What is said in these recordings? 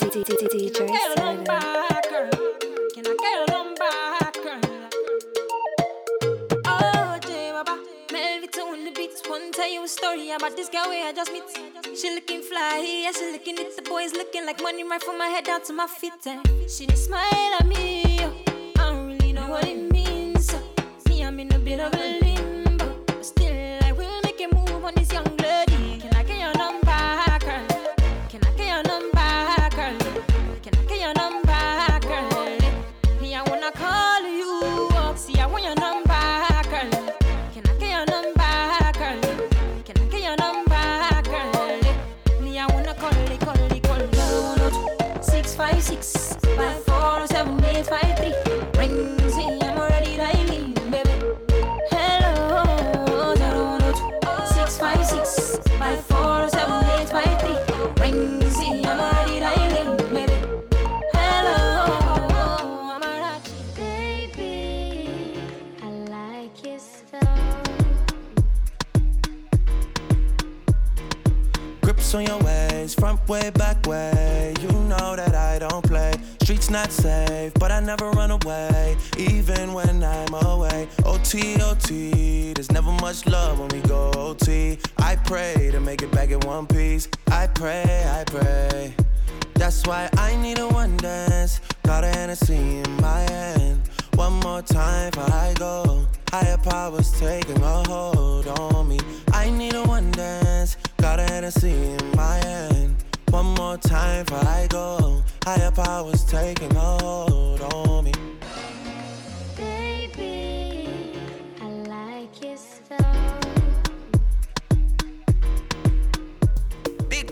oh. About this girl i just met. She looking fly, yeah. She looking at the boys, looking like money. Right from my head down to my feet, and she just smile at me. Oh. I don't really know what it means. Me, I'm in a bit of a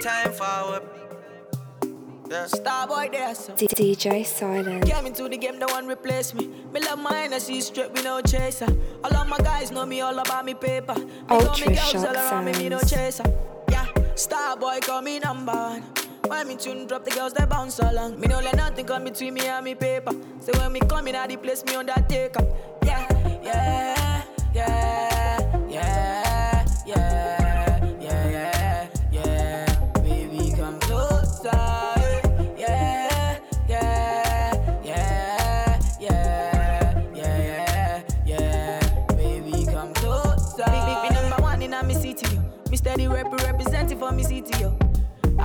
time forward. Yeah. Starboy there, so. DJ Silent. Came into the game, no one replace me. Me love my Hennessy straight, we no chaser. All of my guys know me all about me paper. Me got Ultra me girls all around me, me no sounds. chaser. Yeah, Starboy call me number one. When me tune drop, the girls they bounce along. Me no let nothing come between me and me paper. So when me come in, at the place me undertaker. Yeah, yeah,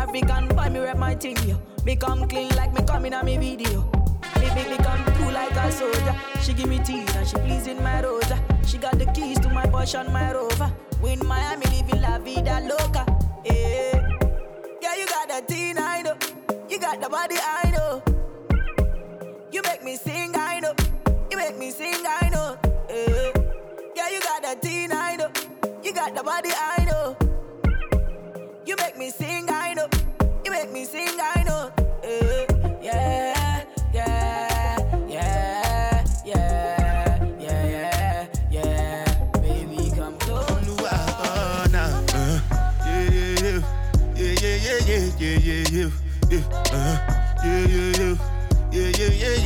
African boy, me rep my thing, yo. Me come clean like me coming on me video. Me, me, me come through like a soldier. She give me teeth and she pleasing my rosa. She got the keys to my Porsche and my Rover. We in Miami, living la vida loca. Yeah. Yeah, you got that teen, I know. You got the body, I know. You make me sing, I know. You make me sing, I know. Eh. Yeah, you got that teen, I know. You got the body, I know.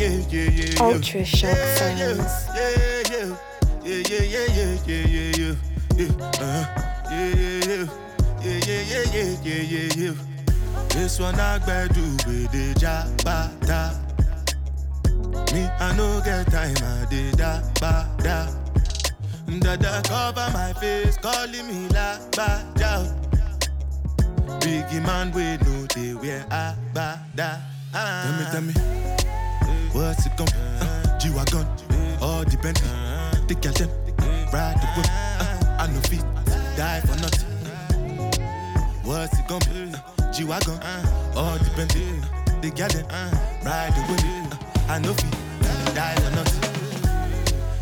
Yeah, yeah, yeah, yeah, yeah, yeah. Ultra shock yeah, sounds. Yeah, yeah, yeah, yeah, yeah, yeah, yeah, yeah, yeah, yeah, uh, yeah, yeah, yeah, yeah, yeah, yeah, yeah, yeah, yeah. This one I do with the jabata. Me, I no get time, I did da ba da. Dada cover my face, calling me la ba da. Biggie man, we know they wear a ba da. Tell me, tell me, what's it gonna be? Uh, G-Wagon, all the Bentley, the girl them, ride the whip. Uh, I no fit, die for nothing. What's it gonna be? Uh, G-Wagon, all the Bentley, the girl them, ride the whip. Uh, I no fit, die for nothing.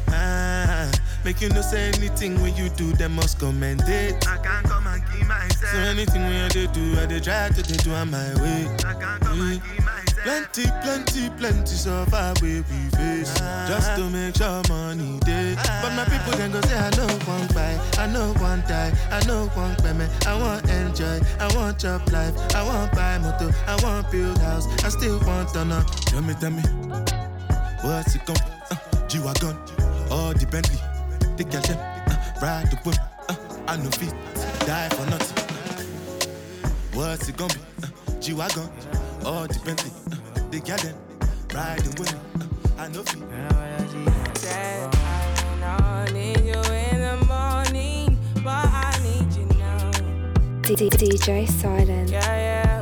Ah, make you no say anything when you do, them must commend it. I can't come and keep myself. So anything when dey do, I dey try to dey do on my way. I can't come and keep myself. Plenty, plenty, plenty suffer where we face Just to make sure money day But my people then go say I know one buy, I know one die, I know one payment I want enjoy, I want job life. I want buy motor, I want build house. I still want to know Tell me, tell me? What's it gon' uh, G-Wagon, all the Bentley The them, uh, ride the whip uh, I no fit, die for nothing. What's it gonna be? Uh, G-Wagon, Oh, the Bentley, uh, the garden, riding with me. Uh, I know you. DJ Silence. Yeah, yeah.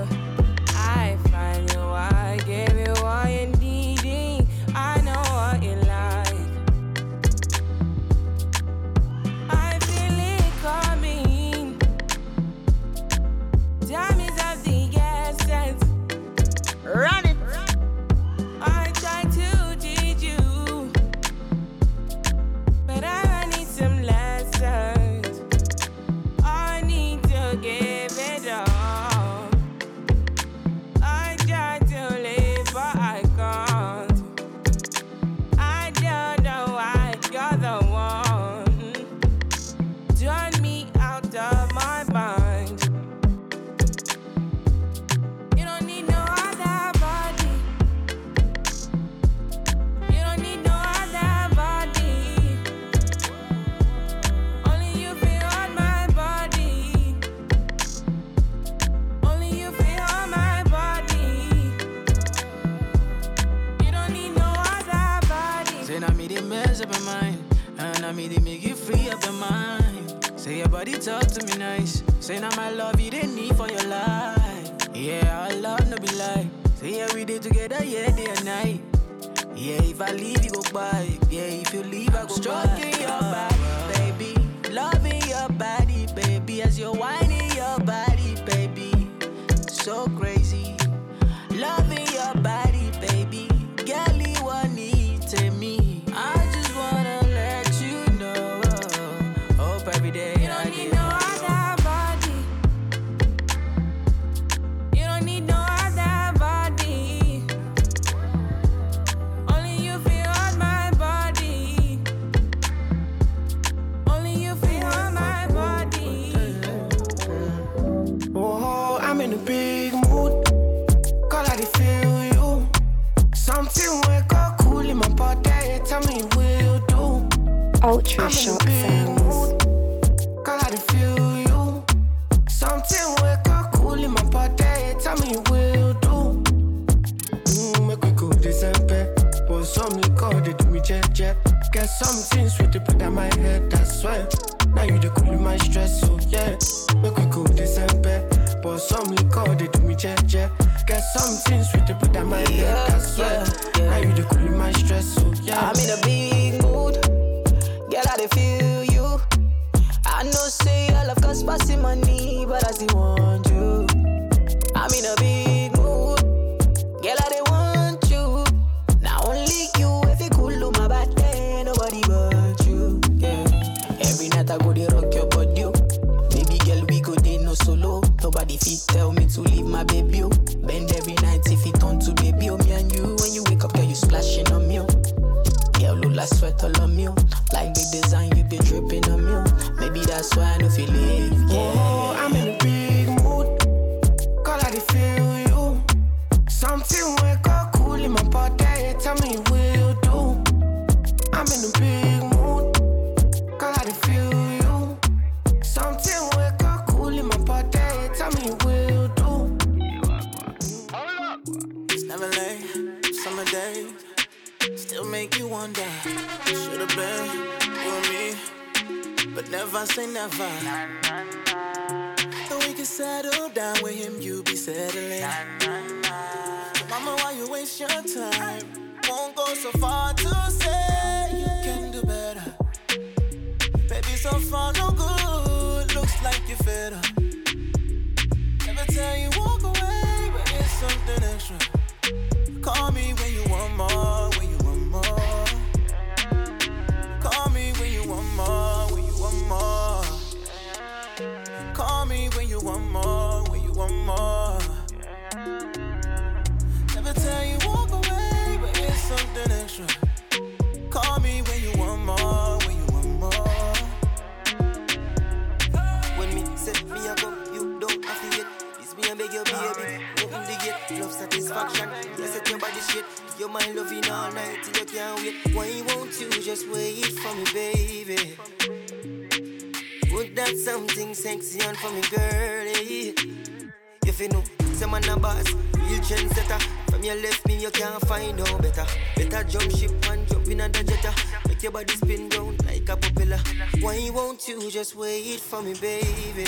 Why won't you just wait for me, baby?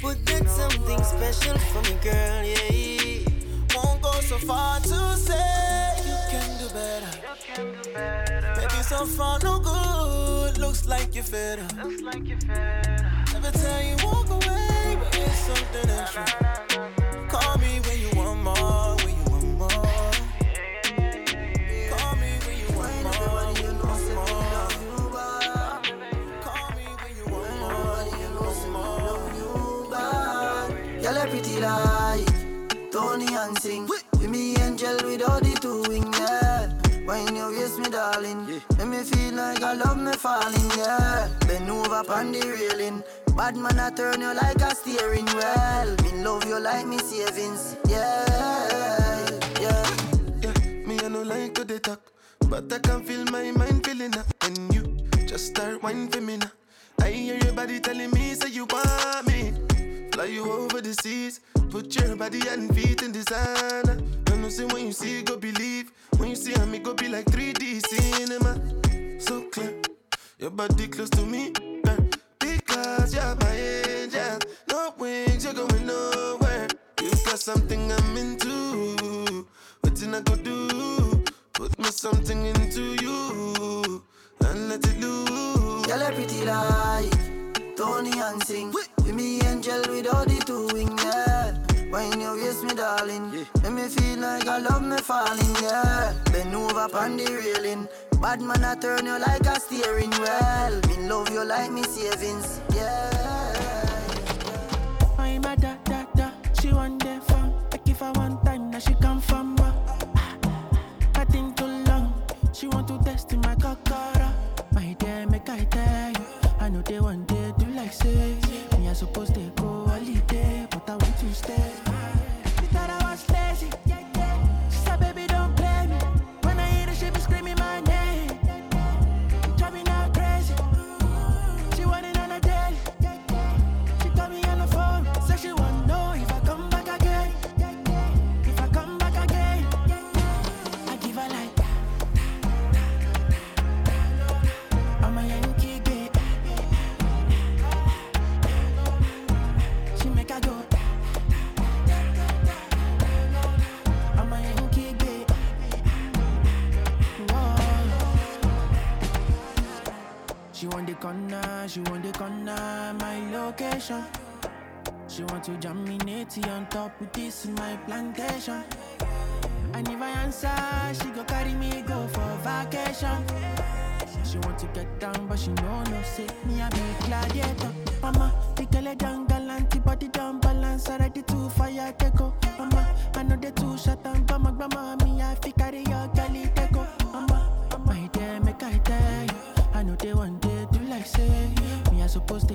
Put that something special for me, girl, yeah. Won't go so far to say you can do better. Maybe so far no good. Looks like you're fed up. Every time you walk away, but it's something extra. Call me when you want more, Sing. With me angel without the two wing, yeah. When you waist me, darling, make me feel like I love me falling, yeah. Bend over on the railing. Bad man, I turn you like a steering wheel. Me love you like me savings, yeah, yeah. Yeah, me I no like how they talk, but I can feel my mind feeling up. And you just start whining for me now. I hear your body telling me say you want me. Fly you over the seas, put your body and feet in designer. I know say when you see go believe, when you see me go be like 3D cinema. So clear, your body close to me, girl. Because you're my angel, no wings, you're going nowhere. You got something I'm into. What I go do? Put me something into you and let it loose. Girl, a pretty like Tony and sing. With me angel without the two wing, yeah. When you waist me, darling, Let me feel like I love me falling, yeah. Bend over on the railing. Bad man, I turn you like a steering wheel. Me love you like me savings, yeah. I'm a da da da. She want the fun. Like if I one time, now she come from back. I think too long. She want to test in my cockara. Uh, ah. My dear, make I tell you. I know they want day do like say. Supposed to go to jam me natty on top with this my plantation. And if I answer, she go carry me go for vacation. She want to get down, but she know no say me a be gladiator. Mama, the girl down galant, body down balance, already to fire take go. Mama, I know they too shut down, but my grandma me I fi carry your girlie take go. Mama, my dear, make I tell you, I know they want day do like say me I supposed to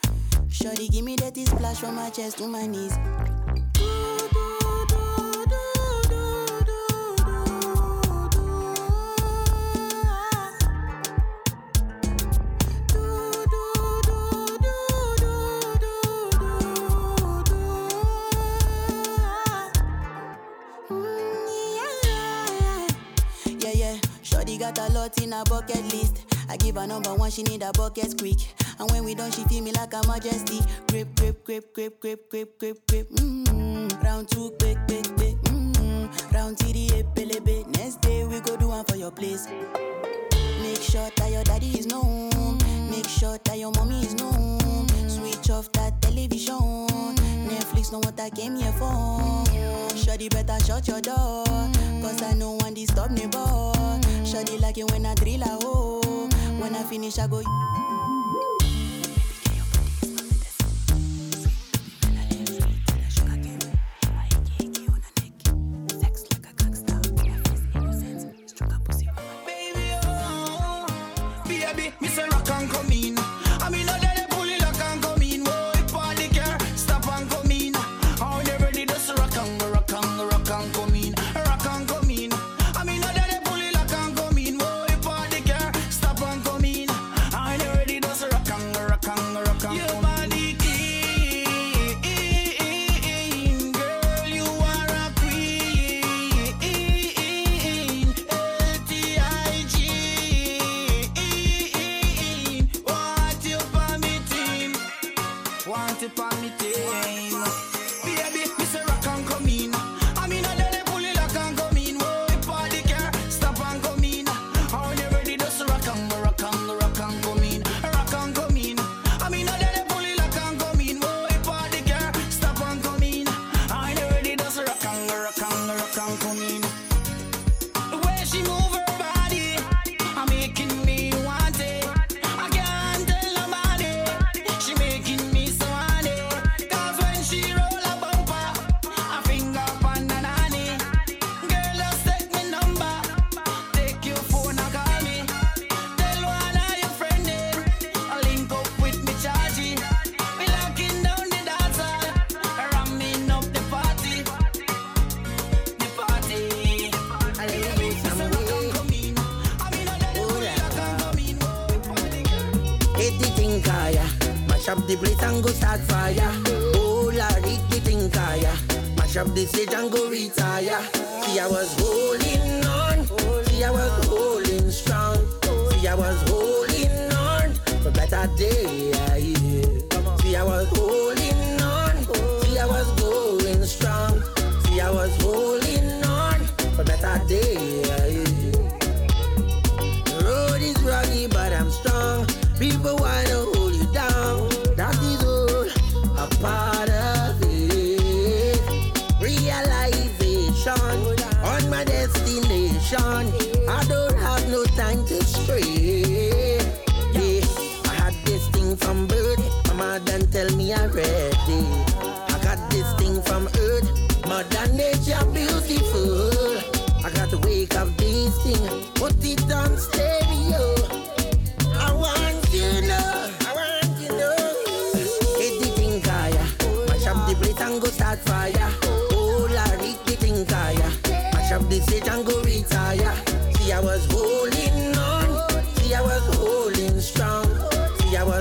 Shorty give me that splash from my chest to my knees. Mm, Shorty got a lot in her bucket list. I give her number one, she need a bucket quick. And when we done, she feel me like a majesty. Grip, grip, grip, grip, grip, grip, grip, grip. Mmm. Round two, quick, quick, quick. Mmm. Round three, the pelebe. Next day we go do one for your place. Make sure that your daddy is known. Make sure that your mommy is known off that television. Mm-hmm. Netflix know what I came here for. Mm-hmm. Better shut your door. Mm-hmm. Cause I know one stop neighbor. Shawty like it when I drill a hoe. When I finish, I go.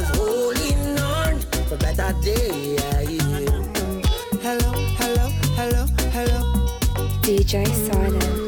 holding on for better. Hello, hello, hello, hello. DJ Silence.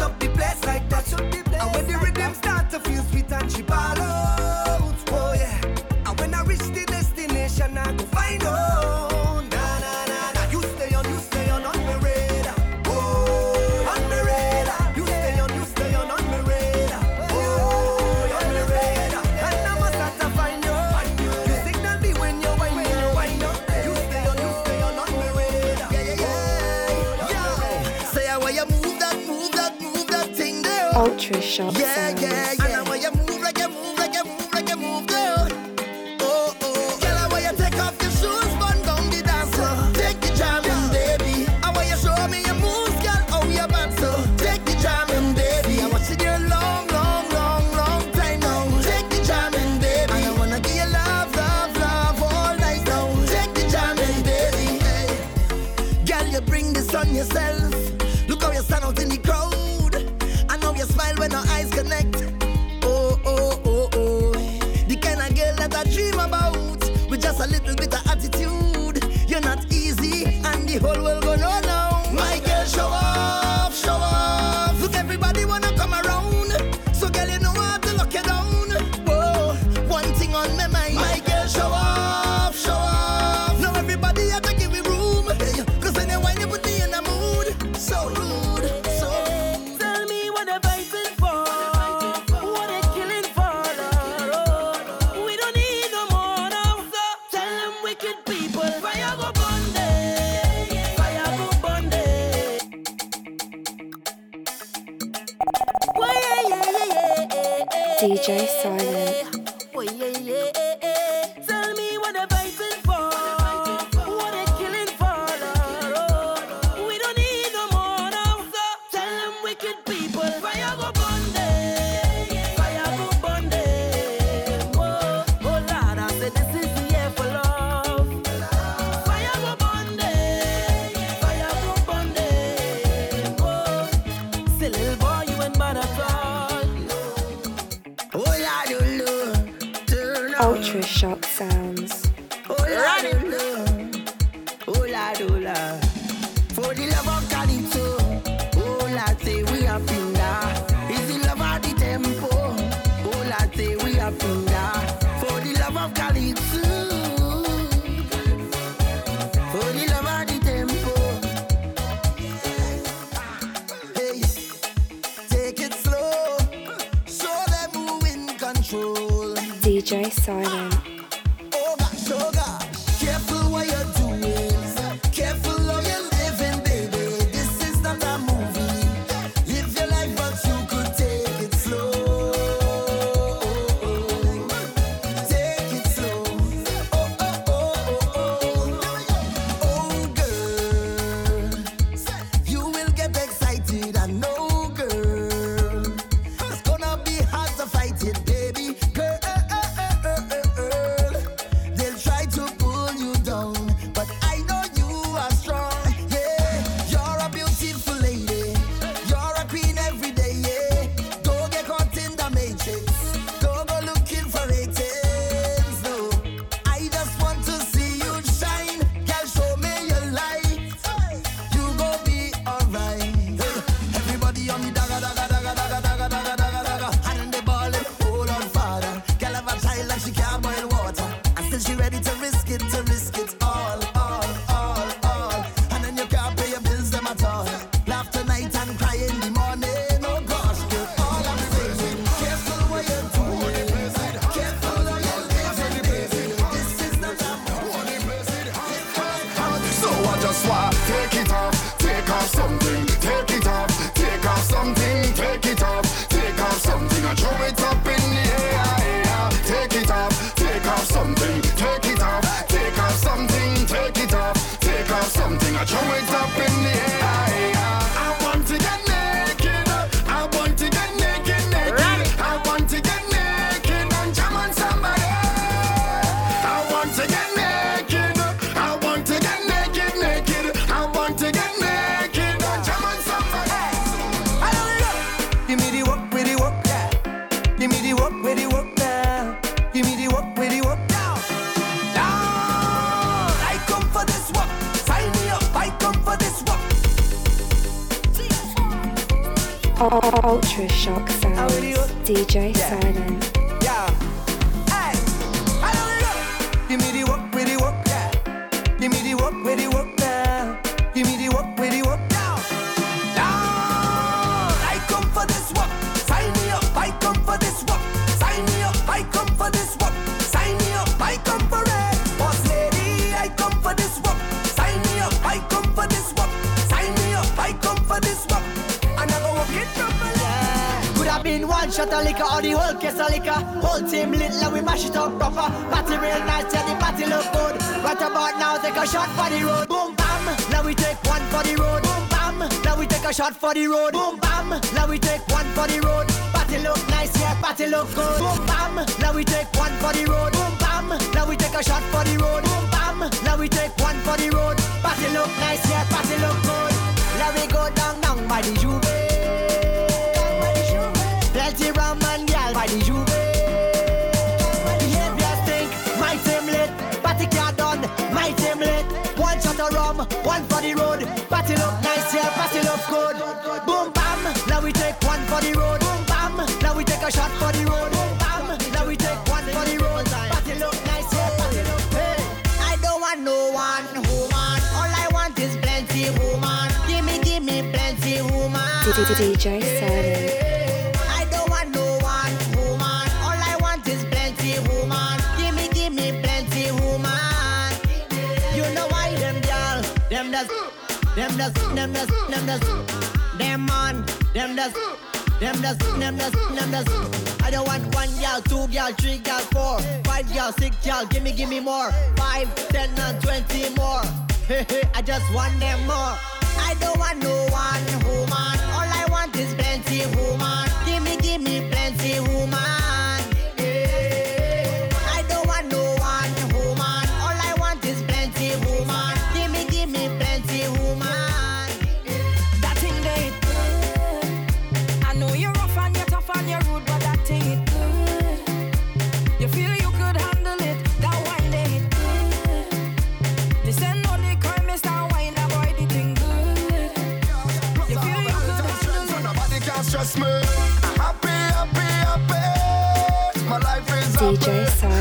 up the place like that. And when the rhythm start to feel sweet and she ball Trish Yeah, yeah, yeah. DJ Simon. Them does, them does, them does, them man, them does, them does, them does, them does. I don't want one girl, two girl, three girl, four, five girl, six girl. Give me, give me more. Five, ten, and twenty more. Hey hey, I just want them more. I don't want no one woman this plenty woman. Gimme, gimme plenty woman. very sorry.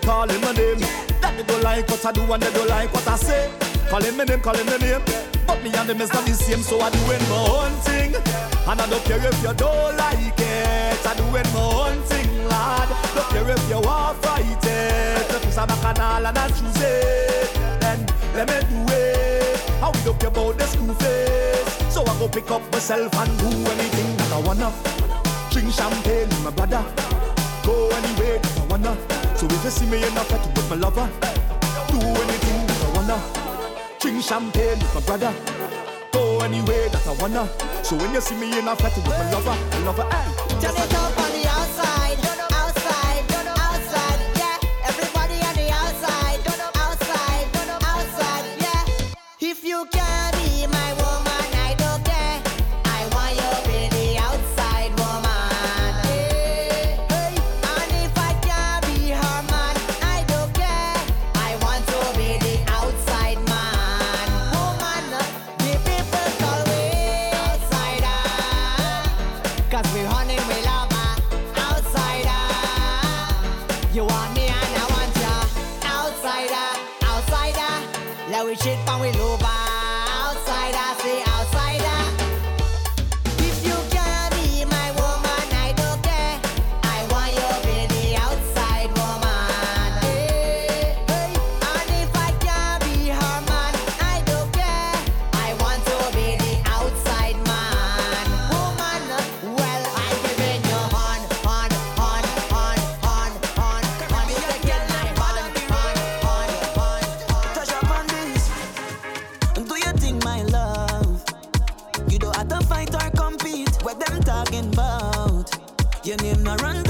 call him a name. That they don't like what I do and they don't like what I say. Calling my name, calling my a name. But me and them is not the same, so I doing my own thing. And I don't care if you don't like it. I doing my own thing, lad. Don't care if you are fight it. The piece of bacchanal and I choose it. Then let me do it. I we don't care about the school face. So I go pick up myself and do anything that I wanna. Drink champagne, my brother. Go anywhere that I wanna. So if you see me in a fight with my lover, do anything that I wanna. Drink champagne with my brother, go anywhere that I wanna. So when you see me in a fight with my lover, my lover, hey, turn it up. Your name no run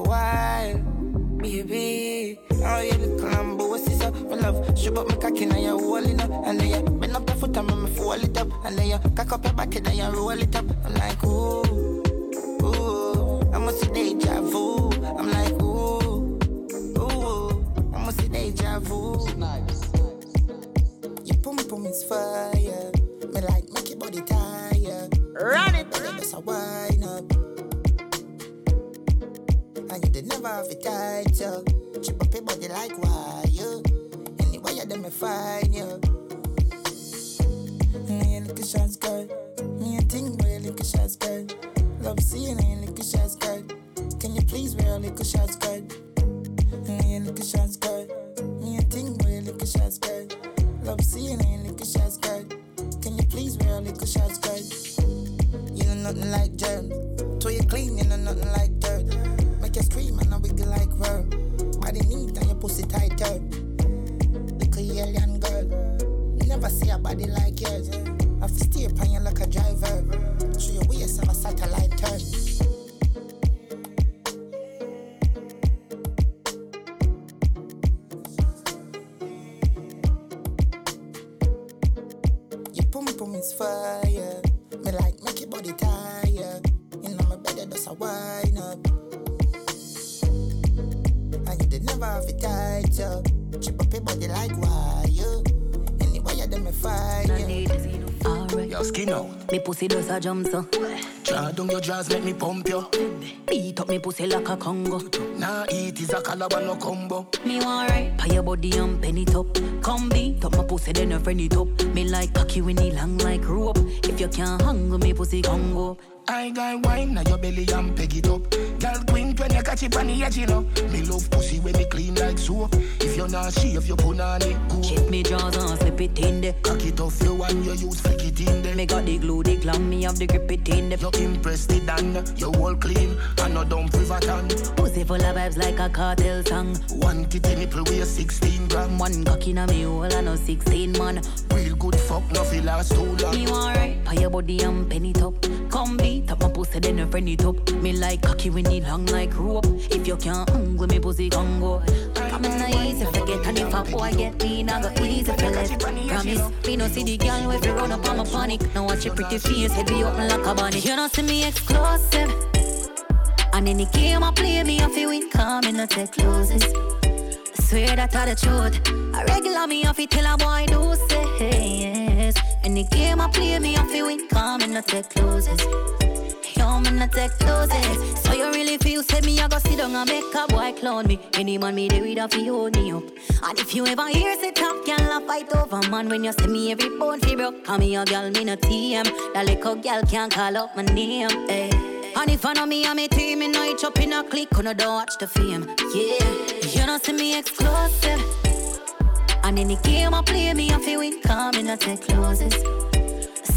a while, baby. Oh, yeah, look, I'm boss, it's up for love. Shoot up my cocky, now you're rolling up. And then you bend up the foot and make me fold it up. And then you cock up your back, and then you roll it up. I'm like, ooh, ooh, I must see deja vu. I'm like, ooh, ooh, I must see deja vu. Nice. Your pum pum is fire. Me like, make your body tired. Run it. That's a wire. And it tight, so Chip up your body like wire. Anyway, you them me find you. Me a little shots girl. Me a thing where a shots girl. Love seeing a little shots girl. Can you please wear a little shots girl? Me a little shots girl. Me a thing where a shots girl. Love seeing a little shots girl. Can you please wear a little shots girl? You know nothing like germs. So you clean, you know nothing like dirt. You scream and I wiggle like worm. Body neat and your pussy tighter. Little alien girl. Never see a body like yours. I to stay upon you like a driver. Show your waist of a satellite turn. Never have it tight, so Chip up your body like wire. Anyway, you them me fire. Your skin out. Me pussy does a jump so. Draw down your jaws, make me pump you. Beat up me pussy like a Congo. Nah, eat is a calabar no combo. Me want right. Pay your body and pen it up. Come beat up my pussy, then you friend it up. Me like cocky when it long like rope. If you can't hang with me pussy Congo. I got wine now your belly and peg it up. Girl queen when you catch it on the edge, you know. Me love pussy when me clean like soap. If you're not shave, you put on it cool. Chip me jaws and slip it in there. Cock it off you and you use flick it in there. Me got the glue, the glam, me have the grip it in there. You impress the dan, you all clean and no dumb privatan. Pussy full of vibes like a cartel song. One kitty nipple weigh 16 gram. One cock in a me hole and no 16 man. Real good fuck, no feel last too long. Me want right. Pay your body and pen it up. Come beat up my pussy, then you friend it up. Me like cocky when it long like rope. If you can't with me pussy Congo. Come in the easy forget and if a boy get me, I go easy for let. Promise, me no see the girl if you run up on my panic. Now watch your pretty face, head be open like a bunny. You don't see me exclusive. And any game I play, me off you win, come in, no take losses. I swear that I the truth. I regular me off it till a boy do say yes. Any game I play, me off you win, come in, no take losses. Take losses. So you really feel say me, I go sit down and make a boy clown me. Any man me there with a fi hold me up. And if you ever hear say top girl a fight over man, when you see me every bone fi broke, call me a girl, me no TM. That little girl can't call up my name. Hey. And if I know me and me team, me know it up in a click, I don't watch the fame. Yeah, you don't see me exclusive. And any game I play, me I feel win, come in, I take losses.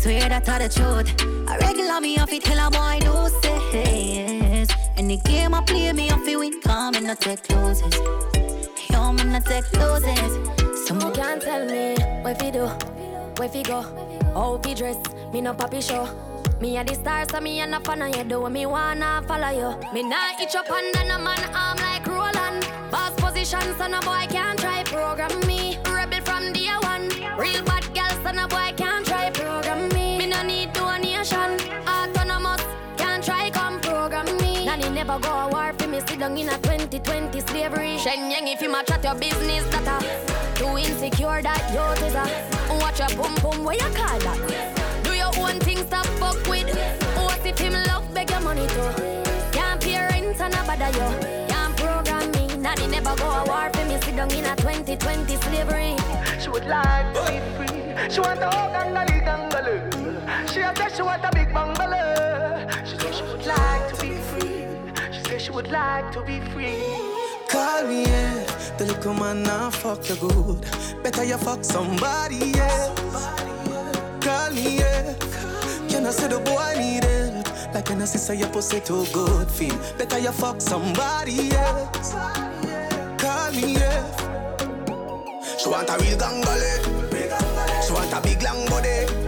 Swear that the truth. I regular me off it, tell a boy no say yes. Any game I play, me off it win, come and not take losses. Yo, man, not take losses. Some can't tell me where fi do, where fi go, how fi dress. Me no papi show. Me a the star, so me a no fan of you. Do me wanna follow you. Me nah itch up under no man arm like Roland. Boss position, so no boy can't try program me. Go a war for me. Sit down in a 2020 slavery. Shen Yang, if you match at your business, that a too insecure that you is a watch your boom boom. Where you call that? Do your own thing, stop fuck with. What if him love beg your money too? Can't pay rent and a bother you. Can't program me. Nanny never go a war for me. Sit down in a 2020 slavery. She would like to be free. She want a leg and. She a say she want a big bungalow. She would like to be free. Call me, yeah. The little man now fuck you good. Better you fuck somebody else. Call me, yeah. Can I say the boy need help? Like I say your pussy too good feel. Better you fuck somebody else. Call me, yeah. She want a real gangale. She want a big long body.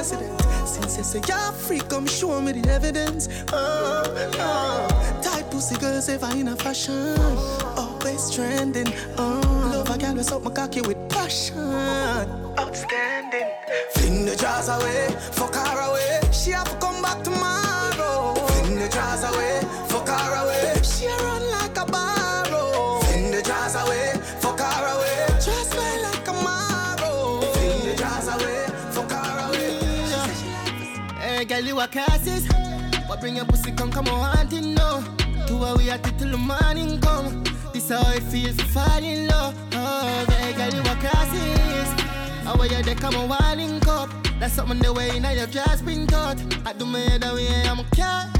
President. Since you say you're free, come show me the evidence. Oh, oh. Tight pussy girls ever in a fashion. Always trending. Oh, love a girl with up my cocky with passion. Outstanding. Fling the jars away, fuck her away. She have to come back tomorrow. Fling the jars away, Girl, you a classes. What bring your pussy come, come on, hunting, no. Two hours we it till the morning come. This how it feels to fall in love. Oh, hey, girl, you a classes. How are you, they come on, wilding cup. That's something the way now your dress been taught. I do me the way I'm a cat.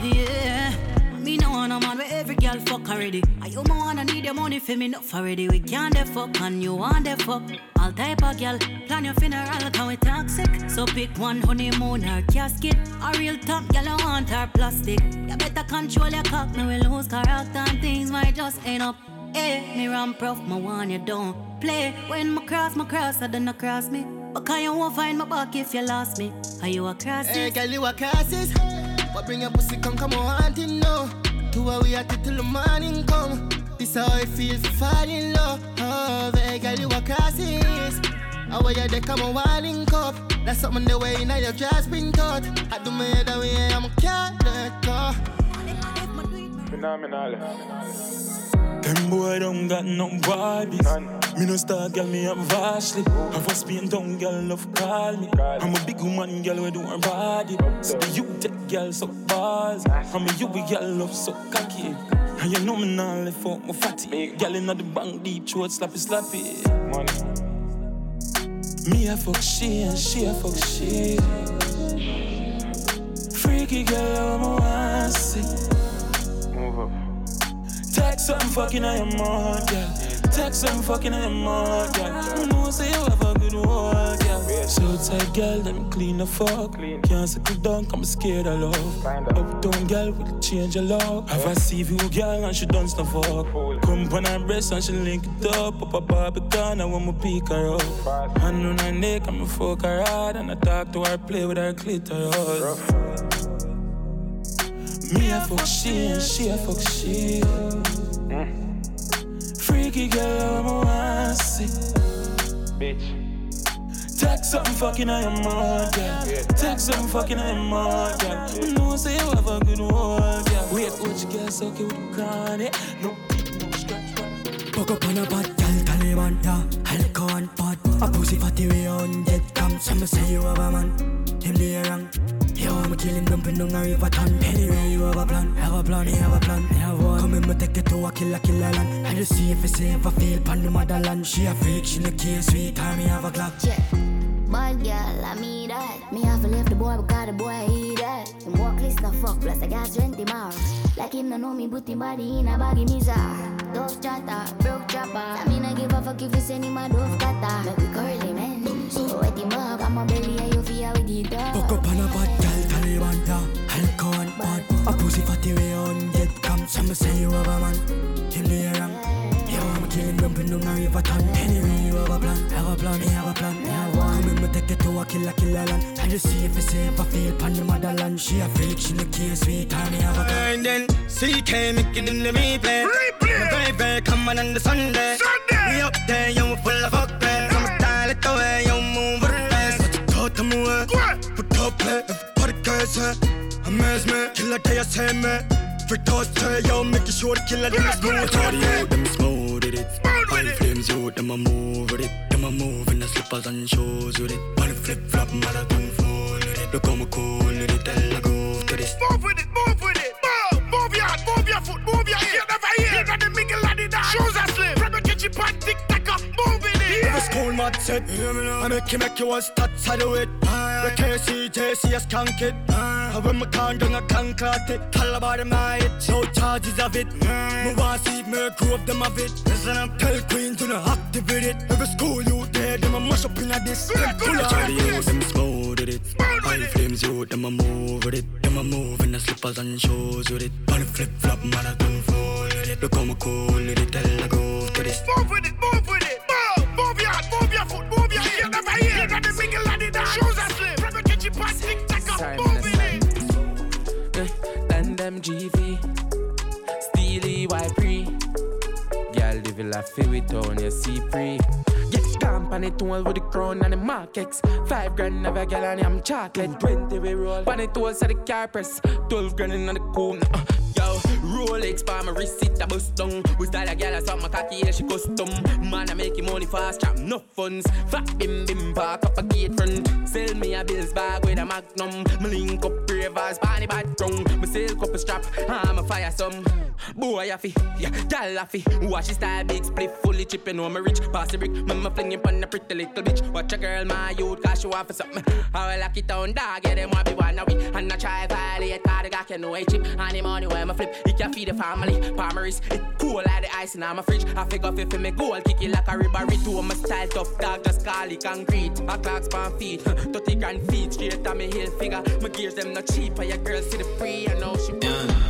Yeah. Me no want a man where every girl fuck already. I you wanna need your money for me enough already. We can't the fuck and you want the fuck. All type of girl, plan your funeral cause we toxic. So pick one honeymoon or casket. A real top girl I want her plastic. You better control your cock, me will lose character and things might just end up. Hey, me ramp prof, my one you don't play. When my cross, my cross, I don't cross me. But can you won't find my back if you lost me? Are you a cross? Hey, girl, you a classes. What bring your pussy come, come on, hunting, no. Two hours we at it till the morning come. This how it feels to fall in love. Oh, hey, girl, you a classes. How are you, they come on, wilding cup. That's something the way now your dress been taught. I do me the way I'm a cat, let go. Phenomenal. Them boy don't got no vibes. Me no star girl, me have vastly. Have a Spain town girl love call me. I'm a big woman girl we do her body. So you take girl so balls. I'm a you girl love so cocky. And you know me now left out my fatty. Girl inna the bank deep throat slappy slappy. Money. Me a fuck she and she a fuck she. Freaky girl, I'm a want see. Move up. Text some fucking I am on, girl. Text some fucking I am on, girl. You know say you have a good one, girl. So tight, girl, let me clean the fuck. Clean. Can't settle down, I'm scared of love. Uptown girl will change your love. Have a you girl and she done stuff fuck. Come on her breast and she link it up. Up a Barbican, I want me pick her up. Hand on her neck, I'm a fuck her hard. And I talk to her, play with her clitoris. Me I fuck she and she a fuck she. Freaky girl, I'm a want see. Bitch. Text something fucking I am on, girl. Text something fucking I am on, girl. You know say you have a good one, girl. Wait, which girl suck you with the chronic? No beat, no scratch. Fuck up on a bad gal, Taliban, yeah Alcohol and pot A pussy fatty way on dead come Some say you have a man Him the wrong Yo, I'm killing dumping on a river ton Anyway, you have a plan Have a plan, you have a plan You have one Come in, me take it to a killer, killer land I just see if it's safe, I feel pan the motherland She a freak, she look here, sweet time, me have a clock Yeah. Bad girl, I mean that. Me have to leave the boy because the boy eat that. Him walk list no fuck, plus I got 20 more. Like him no know me, put him body in a baggy misa. Dove chatter, broke chopper. I mean I give a fuck if you send him a dove cutter. Make we curly man. Eh? So wet him up, I'm a belly and you feel with the dog. Fuck up on a bad gal, Taliban, yeah Alcohol and pot A pussy fatty way on dead come Some say you have a man Him the wrong Yo, I'm killing dumping on a river ton Anyway, you have a plan Have a plan, me have a plan, me have one Come in, me take it to a killer, killer land I just see if it's safe, I feel pan the motherland She a freak, she look here, sweet time, me have a plan And then CK make it in the replay. Replay. My baby come on on the Sunday. Sunday. We up there, yo, we full of fuck play. Some style it the way you move it. Best what you taught them away. Put up Amaze me, killer day I say me. For toast to yo, make it sure the killer them is smooth. Cardio, them smooth with it. High flames, yo, them a move with it. Them a move in the slippers and shoes with it. On the flip flop, don't fall with it. Look how me cool with it, tell I go to this. Move with it, move with it. Move, move your hand, move your foot, move your in it. If a school mad set, I make you make you want stats side of it. The KC, JC, a skunk it. I when me can't do a can't cut it. Tell about them I it. No charges of it. Me want see me grow them of it. Listen up, tell queen to not activate it. Every school you there, them a mash up in a this. Pull up. Cardio, them smooth with it. High flames, you, them a move with it. Them a move in the slippers and shoes with it. On flip flop, man, I don't fall with it. Look how me cool with it, tell I go to this. Move with it, move with it. MGV. Steely Y pre. Girl, live a life with on your C pre. Get camp on it with the crown and the markets. Five grand a girl and I'm chocolate. Twenty we roll. Pan it all so the car press. Twelve grand in the cool. Yo, Rolex for my it a bust down. We style a girl, I saw my cocky, yeah, she custom. Man, I making money fast, trap no funds. Fat bim bim, park up a gate front. Sell me a bills bag with a magnum. Me link up ravers, bunny bad tongue. Me silk up a strap, I'm a fire some. Boy, I fi, yeah, gal I fi. Watch his style, big split, fully chipping on me rich. Pass the brick, me fling it on the pretty little bitch. Watch a girl, my youth, cause she want for something. I will lock it down, dog, yeah, them want be one of we. And I try violate, cause the guy can know a chip. And the money where me flip, it can feed the family. Palmeries, it cool like the ice in my fridge. I figure if it me goal, kick it like a ribbery to my style tough dog, just call it concrete. A clock span feet, 30 grand feet, straight on me heel figure. My gears them not cheap, and your girl see the free, I know she. Yeah.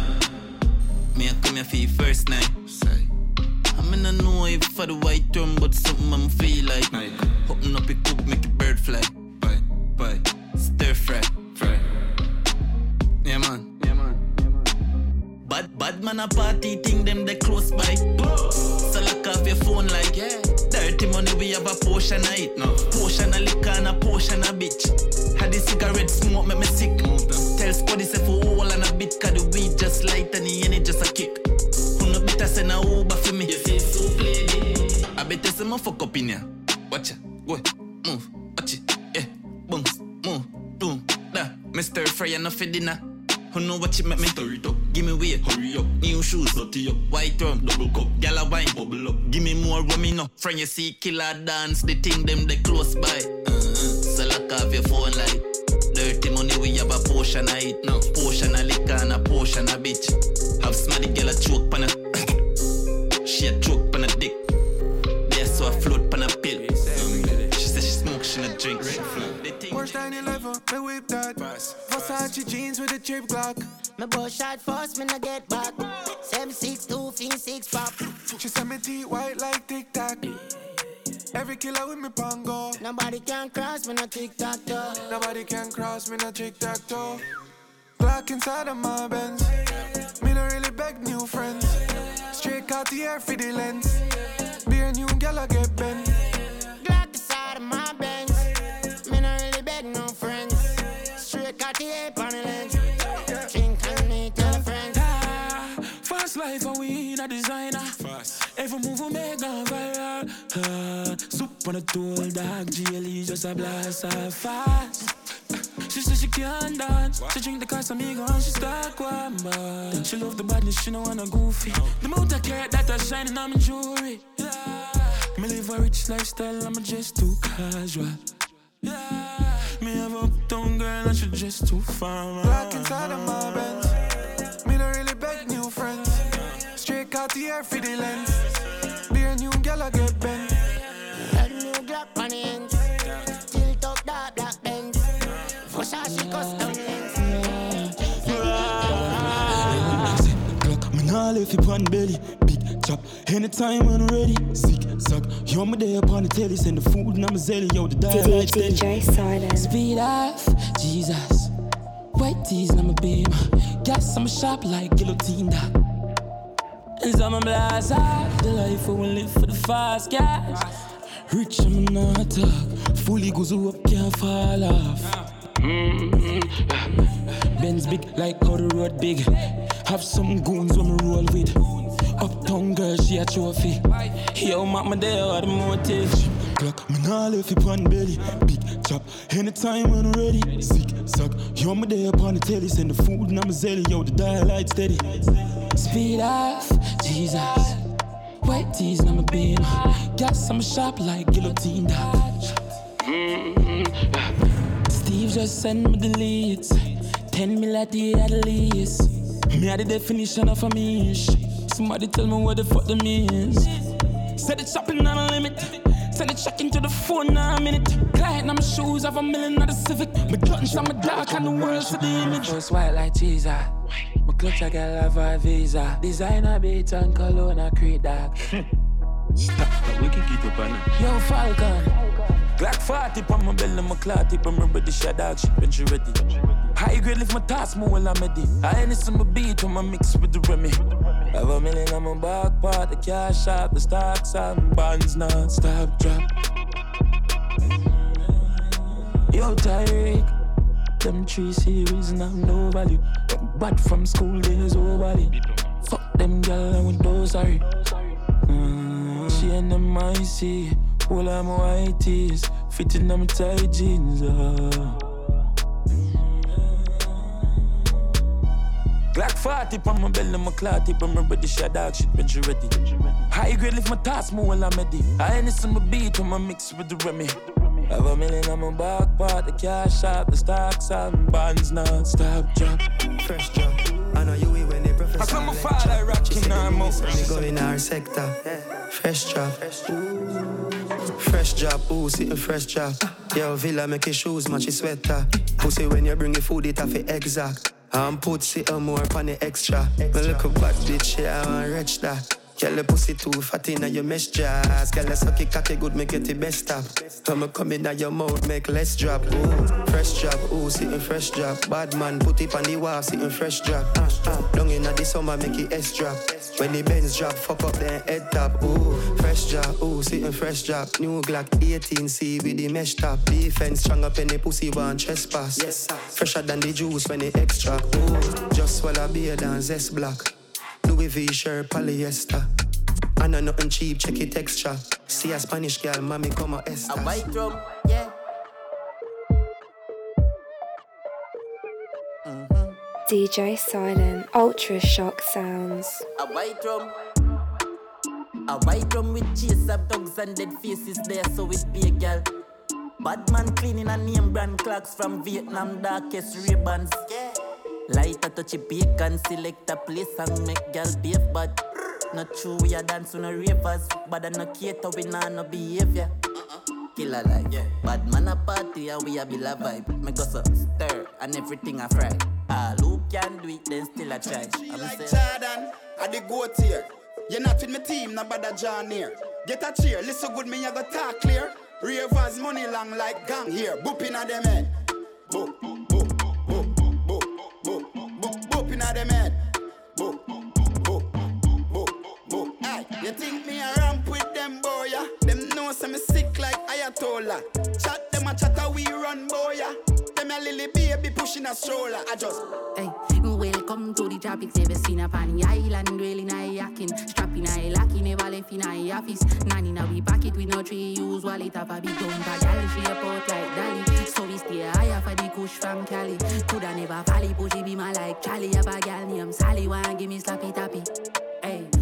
Me I come here for your first night. I mean I know if for the white term, but something I'm feel like. Open up it cook, make a bird fly. Bye, bye. Stir fry, fry. Yeah man. Bad bad man a party thing them they close by. So lock off your phone like yeah. Dirty money we have a portion of it. No. Portion of liquor and a portion of bitch. Had the cigarette smoke make me sick. Tell Spuddy say for all and a bit cause the weed just light and the energy just a kick. Who no better send a Uber for me. You feel so play I bet you some fuck up in here. Watch it, go, move, watch it, yeah, boom, move, boom, da. Mr. Fry enough for dinner. Who know what you make me stir it up? Give me weight, hurry up. New shoes, dirty up. White rum, double cup. Gala wine, bubble up. Give me more rum, you know. Friend, you see killer dance. The thing them they close by. Uh-huh. So lock off your phone like. Dirty money, we have a portion of it. No, portion of liquor and a portion of bitch. Have smarty girl a choke pan a. trip Glock. Me bust shot first, me no get back. Seven six two, fin six pop. She send me teeth white like Tic Tac. Every killer with me pango. Nobody can cross me no tic tac toe. Nobody can cross me no tic tac toe. Glock inside of my Benz. Me no really beg new friends. Straight out the air for the lens. Be a new gal I get bent. Life and we in a designer. Fast. Every move we make gone viral. Uh, soup on a tool. GLE just a blast off fast. She said she can't dance. She drink the Casamigo and she start one bar. She love the badness, she no wanna goofy. The amount of carrot that are shining on my jewelry. Me live a rich lifestyle, I'm just too casual. Yeah. Me have uptown girl and she just too far. Glock inside of my Benz. Straight out the air for the lens. Be a new gal I get bent. Got new Glock on the ends. Tilt up that black Benz. Versace custom lens. Glock, me nah left it on belly. Big chop, anytime when I'm ready. Sick, suck, yo, me there upon the telly. Send the food and I'm a zelly, yo, the dial DJ Silent. Speed off, Jesus. White tees and I'm a beam. Gas, I'm a sharp like guillotine. da. And some I'm blast off. The life I will live for the fast cash. Rich, I'm not talk. Fully goes up, can't fall off. Mm-hmm. Benz big like how the road big. Have some goons when me roll with. Uptown girl, she a trophy. Yo, mama there, what the motive? Glock, me nah left it on belly. Big chop, anytime when ready. Sick, suck, yo, me there upon the telly. Send the food and I'm a zelly, yo, the dial light steady. Speed off, Jesus. White tees I'm a beam. Gas, I'm sharp like guillotine. Mm-hmm. Steve just sent me the leads. Ten mil at the at least. Me had the definition of a mish. Somebody tell me what the fuck that means. Said it's shopping on a limit. Send it check into the phone now a minute. Client on my shoes, have a million of the Civic. My guns, I'm a dark and the world to the image. First white like cheese. My clutch, I got lava visa. Designer beat and cologne, I create that. Stop, we can keep up on it. Yo, Falcon. Glock 40 on my belly, my clot tip, I'm ready, shot dog shit when she ready. High grade lift my task more while I'm ready. I ain't some my beat on my mix with the Remy. Have a million on my back part, the cash out, the stocks and bonds non stop drop. Yo, Tyreek, them three series have no value. But from school days, oh body. Fuck them gal and with those sorry. Mm, she and them I see. Of my white tees, fitting them tight jeans. Uh. Glock 40 on my belly, my clot tip, I'm ready, shot dog shit when she ready. High grade lift my task more while I'm ready. I ain't some my beat on my mix with the Remy. Have a million on my back part, the cash out, the stocks and bonds non stop drop. Fresh drop. I know you when the professor. I saw my father rocking mouth. Me go in our sector. Fresh drop. Fresh drop, ooh, sitting fresh drop. Ah. Yo, Villa make your shoes match your sweater. Pussy when you bring your food, it have it exact. I'm put sit a more on the extra. Me look a bad bitch, yeah, I'm rich that. Girl, the pussy too fat in your mesh jazz. Girl, suck it cocky good, make it the best stop. Come come in your mouth, make less drop. Ooh, fresh drop, ooh, sitting fresh drop. Bad man, put it on the wall, sitting fresh drop. Uh, uh. Long in the summer, make it S drop. When the Benz drop, fuck up the head top. Ooh, fresh drop, ooh, sitting fresh drop. New Glock 18C with the mesh top. Defense strong up in the pussy one trespass. Yes, sir. Fresher than the juice when it extra. Ooh, just swallow beer than zest black. Louis V shirt, polyester. I know nothing cheap, check it extra. See a Spanish girl, mommy come a estas. A white mm. drum, yeah. Mm-hmm. DJ Silent, Ultra Shock Sounds. A white drum. A white drum with chase up dogs and dead faces there, so it be a girl. Bad man cleaning a name brand clocks from Vietnam, darkest ribbons. Yeah. Light a touch of bacon, select a place and make girl behave bad. Not true, we a dance on no ravers, but I no cater, we nah no behavior. Kill a life, yeah. Bad man a party and we a bill a vibe. Me go so stir and everything a fry. Ah, who can do it, then still a try. I'm like Jordan, I the goat here. You're not with my team, no bother John here. Get a cheer, listen good, me I go talk clear. Ravers money long like gang here. Boop inna them head. Boop, boop, boop, you think me a ramp with them boy? Yeah? Them know some me sick like Ayatollah. Chat them a chatter we run boy. Yeah? Them a lily baby pushing a stroller. I just Hey, welcome to the tropics. Ever seen up on the island, dwelling I yakin. Strapping I lucky, never left in I office. In a we pocket with no tree use wallet. Have a big gun for gal, she a port like Dali. So we stay higher for the kush from Cali. Coulda never valley, pushy be my like Charlie. Have a gal named Sally, want give me slappy tappy. Hey,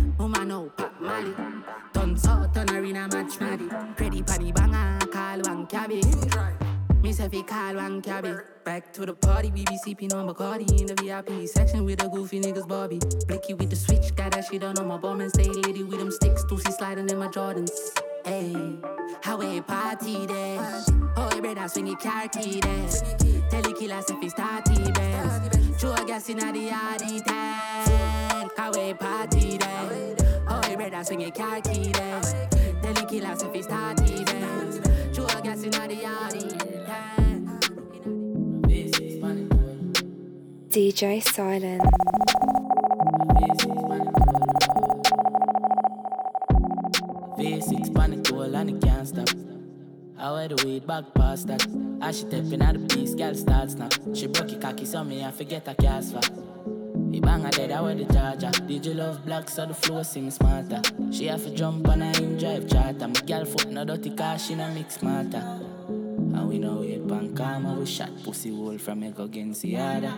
Molly. Turn so turn in match maddy. For the banger, call one cabby. Me say call one cabby. Back to the party, we be sipping on Bacardi in the VIP section with the goofy niggas Bobby. Blicky with the switch, got that shit on on my bum and stay lady with them sticks. Lucy sliding in my Jordans. Hey, how we party there? Oh, hey, brother, swing your car key there. Tell the killer if it's starty bells. Throw a gas in the yardy tank. How we party there? Hey, brother, swing your car key there. Tell the killer if it's starty bells. Throw a gas in the yardy. DJ Silent. V6 panic toll and it can't stop. I wear the weed back past that. As she tapping at the piece, girl starts snap. She broke it cocky, so me I forget a cast for. He bang her dead, wear the charger. Did you love black so the flow seem smarter? She have to jump on a in drive charter. My girl foot no dirty car, she no mix smarter. And we know it pan karma, we shot pussy hole from a against the other.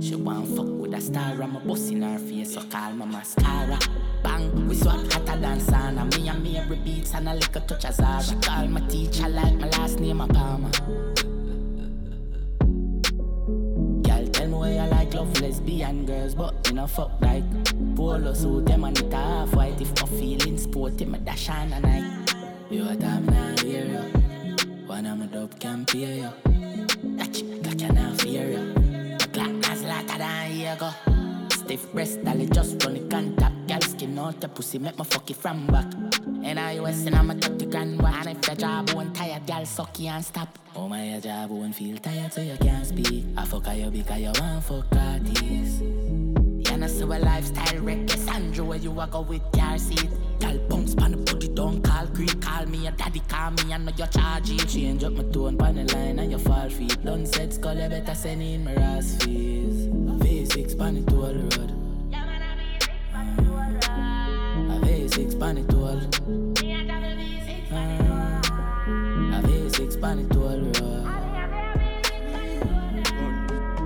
She want fuck with a star, I'm a bust in her face, so call my mascara. Bang, we swap hotter than sauna. Me and me every beats and I lick a touch of Zara. She call my teacher like my last name, a Palmer. Like love lesbian girls, but you know fuck like polo suit them and it half white. If my feelings sporty, me dash on a night. You a time now hear you. One of my dope can pay you. That chick got you now fear. My clock has later than here go. Stiff breast, dolly just run the contact. Gal skin out the pussy, make my fuck it from back. And I was in I'm a 30 grand watch. And if your job won't tired, gal suck you and stop. Oh my, your job won't feel tired so you can't speak. I fuck you because you want fuck artists. You know, so a lifestyle wreck. Sandra, where you walk out with car seat. Gal bounce pan the booty, don't call creep. Call me your daddy, call me, I know you're charging. Change up my tone, pan the line, and you fall feet. Done said skull, you better send in my ass fees. V6 pan it to road. A V6 pan it to all. Ah, a V6 pan it to all road.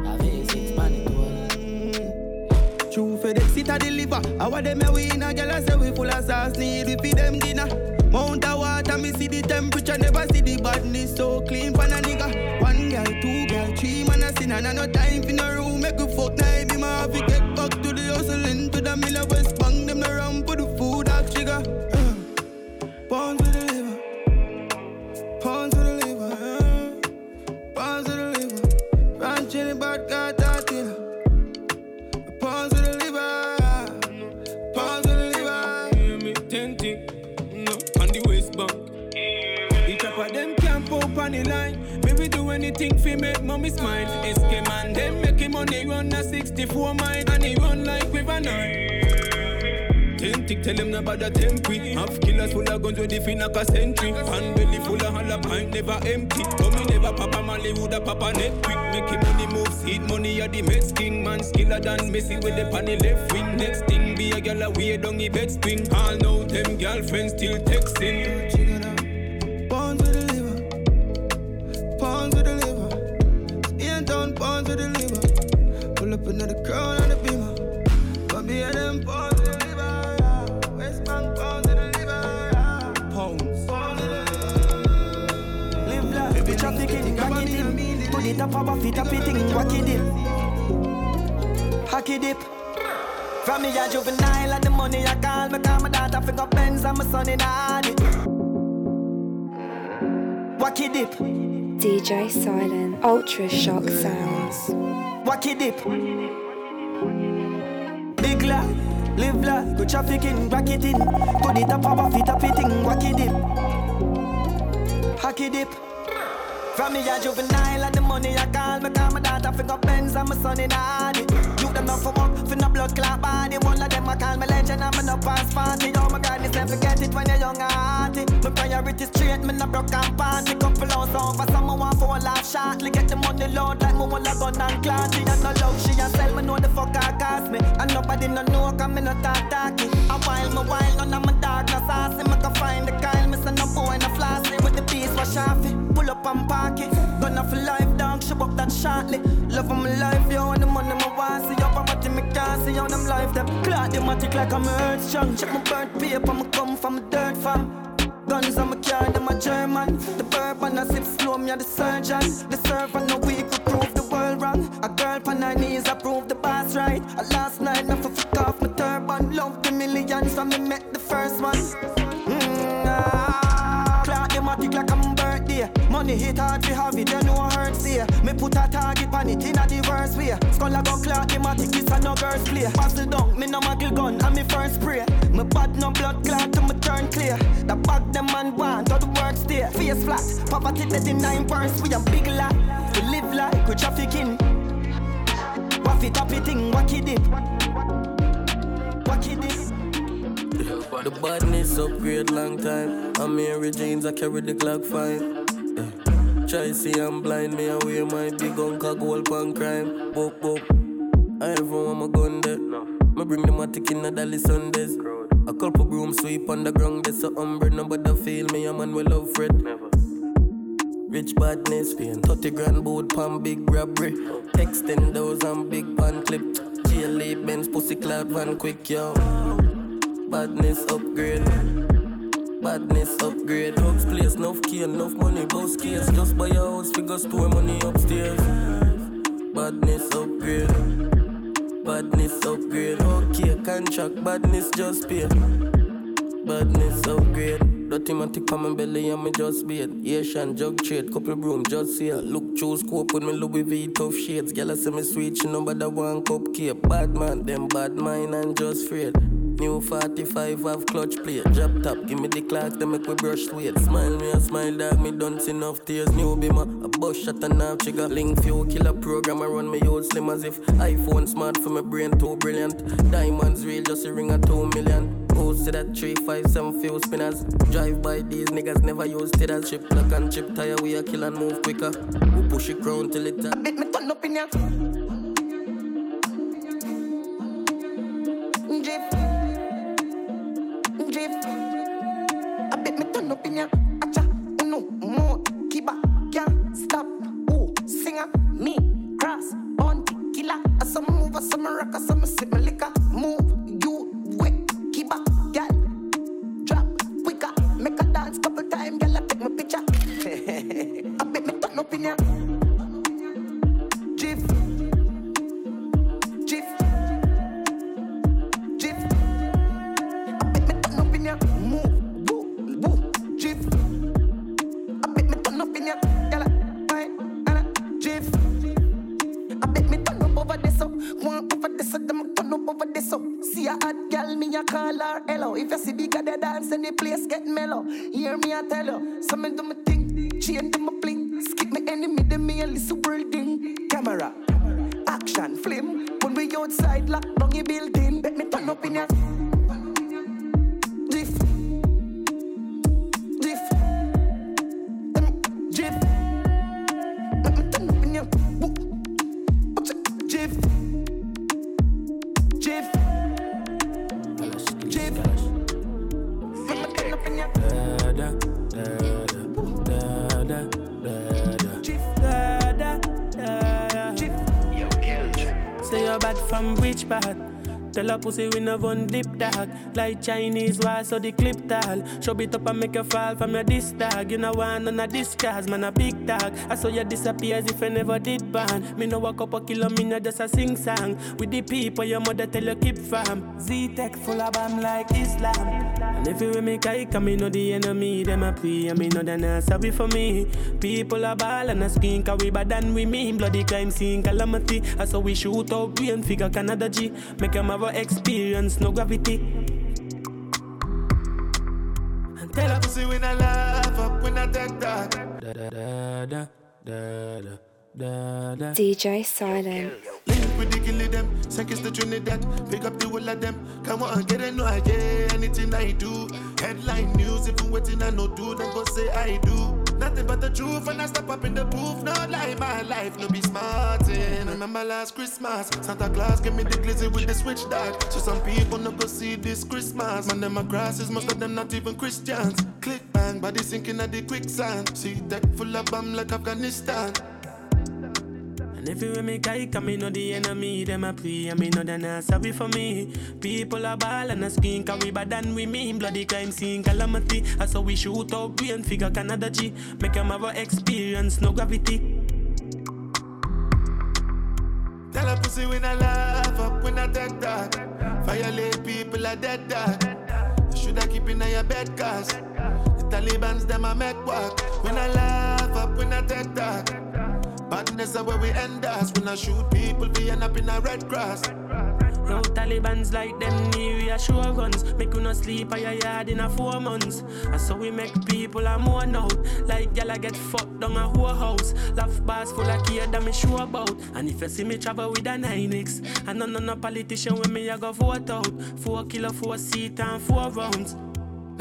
A V6 pan it to all. True FedEx it a deliver. How them a win a gyal a say we full of sauce need we feed them dinner. Mount of water me see the temperature never see the badness so clean pan a nigga. One girl, two girl, three man a sin and I no time for no room make we fuck now be my have to get back fi make mommy smile. SK man them making money run a 64 mile and he run like river nine. Tentic tell him about the tempi. Half killers full of guns with the fin like a century. Pan belly full of hollow pint never empty. But me never a Molly would a pop a net quick. Making money move, seed money at the Mets king. Man skiller than Messi with the pan the left wing. Next thing be a girl away down the bed spring. All know them girlfriends still texting. With the liver. Pull up another crown on the beamer. But a them pounds with the liver. West Bank pounds with the liver. Pounds. Live life, baby trafficking, back it in. Put it up above it, up it in, in. Hack it dip. From me a juvenile and the money I call me call my daughter go Benz and my son in. Whack it dip, DJ Silent, Ultra Shock Sounds. whack it dip. Big life, live life, go trafficking, back it in. Put it up above it, up it in, whack it dip. Hack it dip. From me a juvenile and the money I call me call my daughter fi go Benz and my son in Audi. You them not for work, fi no blood clot body. One of them I call me legend and me no pass party. Oh my God, this never forget it when you're young and hearty. My priority straight, me no broke and party. Couple hours over, someone want for a laugh shortly. Get the money load like me want a gun and clan. She a no love, she a sell me know the fuck I cost me. And nobody no know 'cause me no talk talky. A while me while none of my dark no saucy. Me can find the Kyle, me say no boy no flossy with the piece wash off it. Pull up and park it. Gonna for life, dog, she up that shortly. Love of my life, yo, and the money me want see up. I'm me can't see on them life, them. Clock them tick like I'm earth strong. Check my birth paper, me come from a dirt farm. Guns on my car, them a German. The bourbon a sip slow, me a the surgeon. The servant no week we prove the world wrong. A girl on her knees, I prove the boss right. A last night, nothing for fuck off my turban. Love the millions, so me met the first one. Mm, ah. Clock them a like I'm. Money hit hard fi have it, you know hurt see. Me put a target on it in a diverse way. Skull a go clock them a tick, this a no girls play. Pass down, me no muggle gun, and me first spray. Me bad no blood clot till me turn clear. The bag them man want, all the work stay. Face flat, poverty dead in nine burns. We a big lot, we live like we trafficking. Waff it up it thing, wack it dip. Wack it dip. The badness upgrade long time. I'm Mary James, I carry the Glock fine. Try see I'm blind, me away my big uncle gold pan crime. Boop boop. I ever want my gun dead. Me bring them a tick in a dolly Sundays. A couple broom sweep on the ground, there's a umbre, nobody feel me, a man will love Fred. Never. Rich badness, paying 30 grand boat pan big robbery. Texting those and big pan clip. GLA Benz pussy clad van quick, yo. Badness upgrade. Badness upgrade. Drugs place, enough key, enough money, boss case. Just buy a house, figure store money upstairs. Badness upgrade. Badness upgrade. Okay, contract, badness just pay. Badness upgrade. Dirty man tick on my belly and me just beat. Asian jug trade, couple broom just here. Look through scope with me Louis V tough shades. Gyal say me sweet, she know but one cupcake. Bad man, them bad mind and just afraid. New 45 have clutch plate. Drop top, give me the clock, then make we brush sweet. Smile me a smile, dog, me done see enough tears. New beamer, a bus shot and half trigger. Link few killer program, I run me old slim as if iPhone smart for my brain too brilliant. Diamonds real, just a ring of two million. Who see that 357 few spinners? Drive by these niggas, never use titters. Chip lock and chip tire, we a kill and move quicker. We push it crown till it. Uh, I bet me turn up in ya. One dip Like Chinese wall so the clip tall. Show it up and make you fall from your disc dog You know one on a discard, man a big dog. I saw you disappear as if I never did ban Me no walk up a kilo, me no just a sing song. With the people your mother tell you keep from Z-Tech full of bomb like Islam. And if you me kike, me know the enemy Them a pray. And me know they not sorry for me. People a ball and a skin Cause we bad than we mean? Bloody crime scene calamity. I saw we shoot out brain figure Canada G. Make them have a experience, no gravity when I laugh up when I duck duck. Da da da da da da. Da, da. DJ Silent. Link with the killer them, seconds to Trinidad. Pick up the whole of them. Come on, get it, no idea. Anything I do. Headline news, if you waiting, I no do. Then go say I do. Nothing but the truth, and I step up in the booth. No lie, my life, no be smarting. Eh. Remember last Christmas, Santa Claus gave me the glizzy with the switch dog. So some people no go see this Christmas. Man, them a grasses, most of them not even Christians. Click bang, body sinking at the quicksand. See tech full of bomb like Afghanistan. And you me kike, me know the enemy, them a pray, and me know they not sorry for me. People a ball and a scream, cause we bad than we mean. Bloody crime scene calamity. I saw we shoot out brain figure Canada G. Make them have a experience, no gravity. Tell a pussy when I laugh up when I take that. Violate people are dead dog. You shoulda keep in your bed cause the Taliban's them a make work. When I laugh up when I take that. Badness are where we end us. When I shoot people, we end up in a red cross. No Taliban's like them new guns. Make you no sleep at your yard in a four months. And so we make people a mourn out. Like gyal a get fucked down a whole house. Laugh bars full of kid that me sure about. And if you see me travel with a 9X, and none of no politician with me, I go vote out. Four kilo, four seat and four rounds.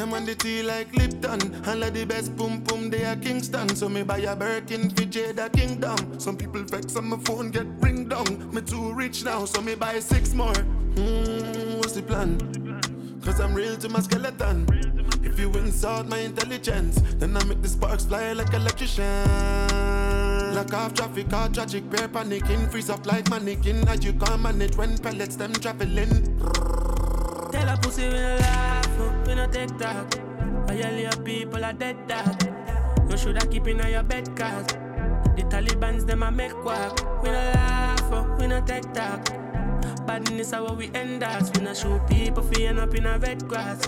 Them on the tea like Lipton. And like the best boom boom, they are Kingston. So me buy a Birkin for Jada Kingdom. Some people vex on my phone, get ring down. Me too rich now, so me buy six more. Hmm, what's the plan? Cause I'm real to my skeleton. If you insult my intelligence, then I make the sparks fly like electrician. Lock off traffic, all tragic, bear panicking, freeze up like mannequin. As you can't manage when pellets them traveling. Tell a pussy we no we no take talk. Violate people are dead dog. You shoulda keep in your bed cause the Taliban's them a make quack. We no laugh, oh, we no take talk. Badness are what we end us. We no shoot people end up in a red grass.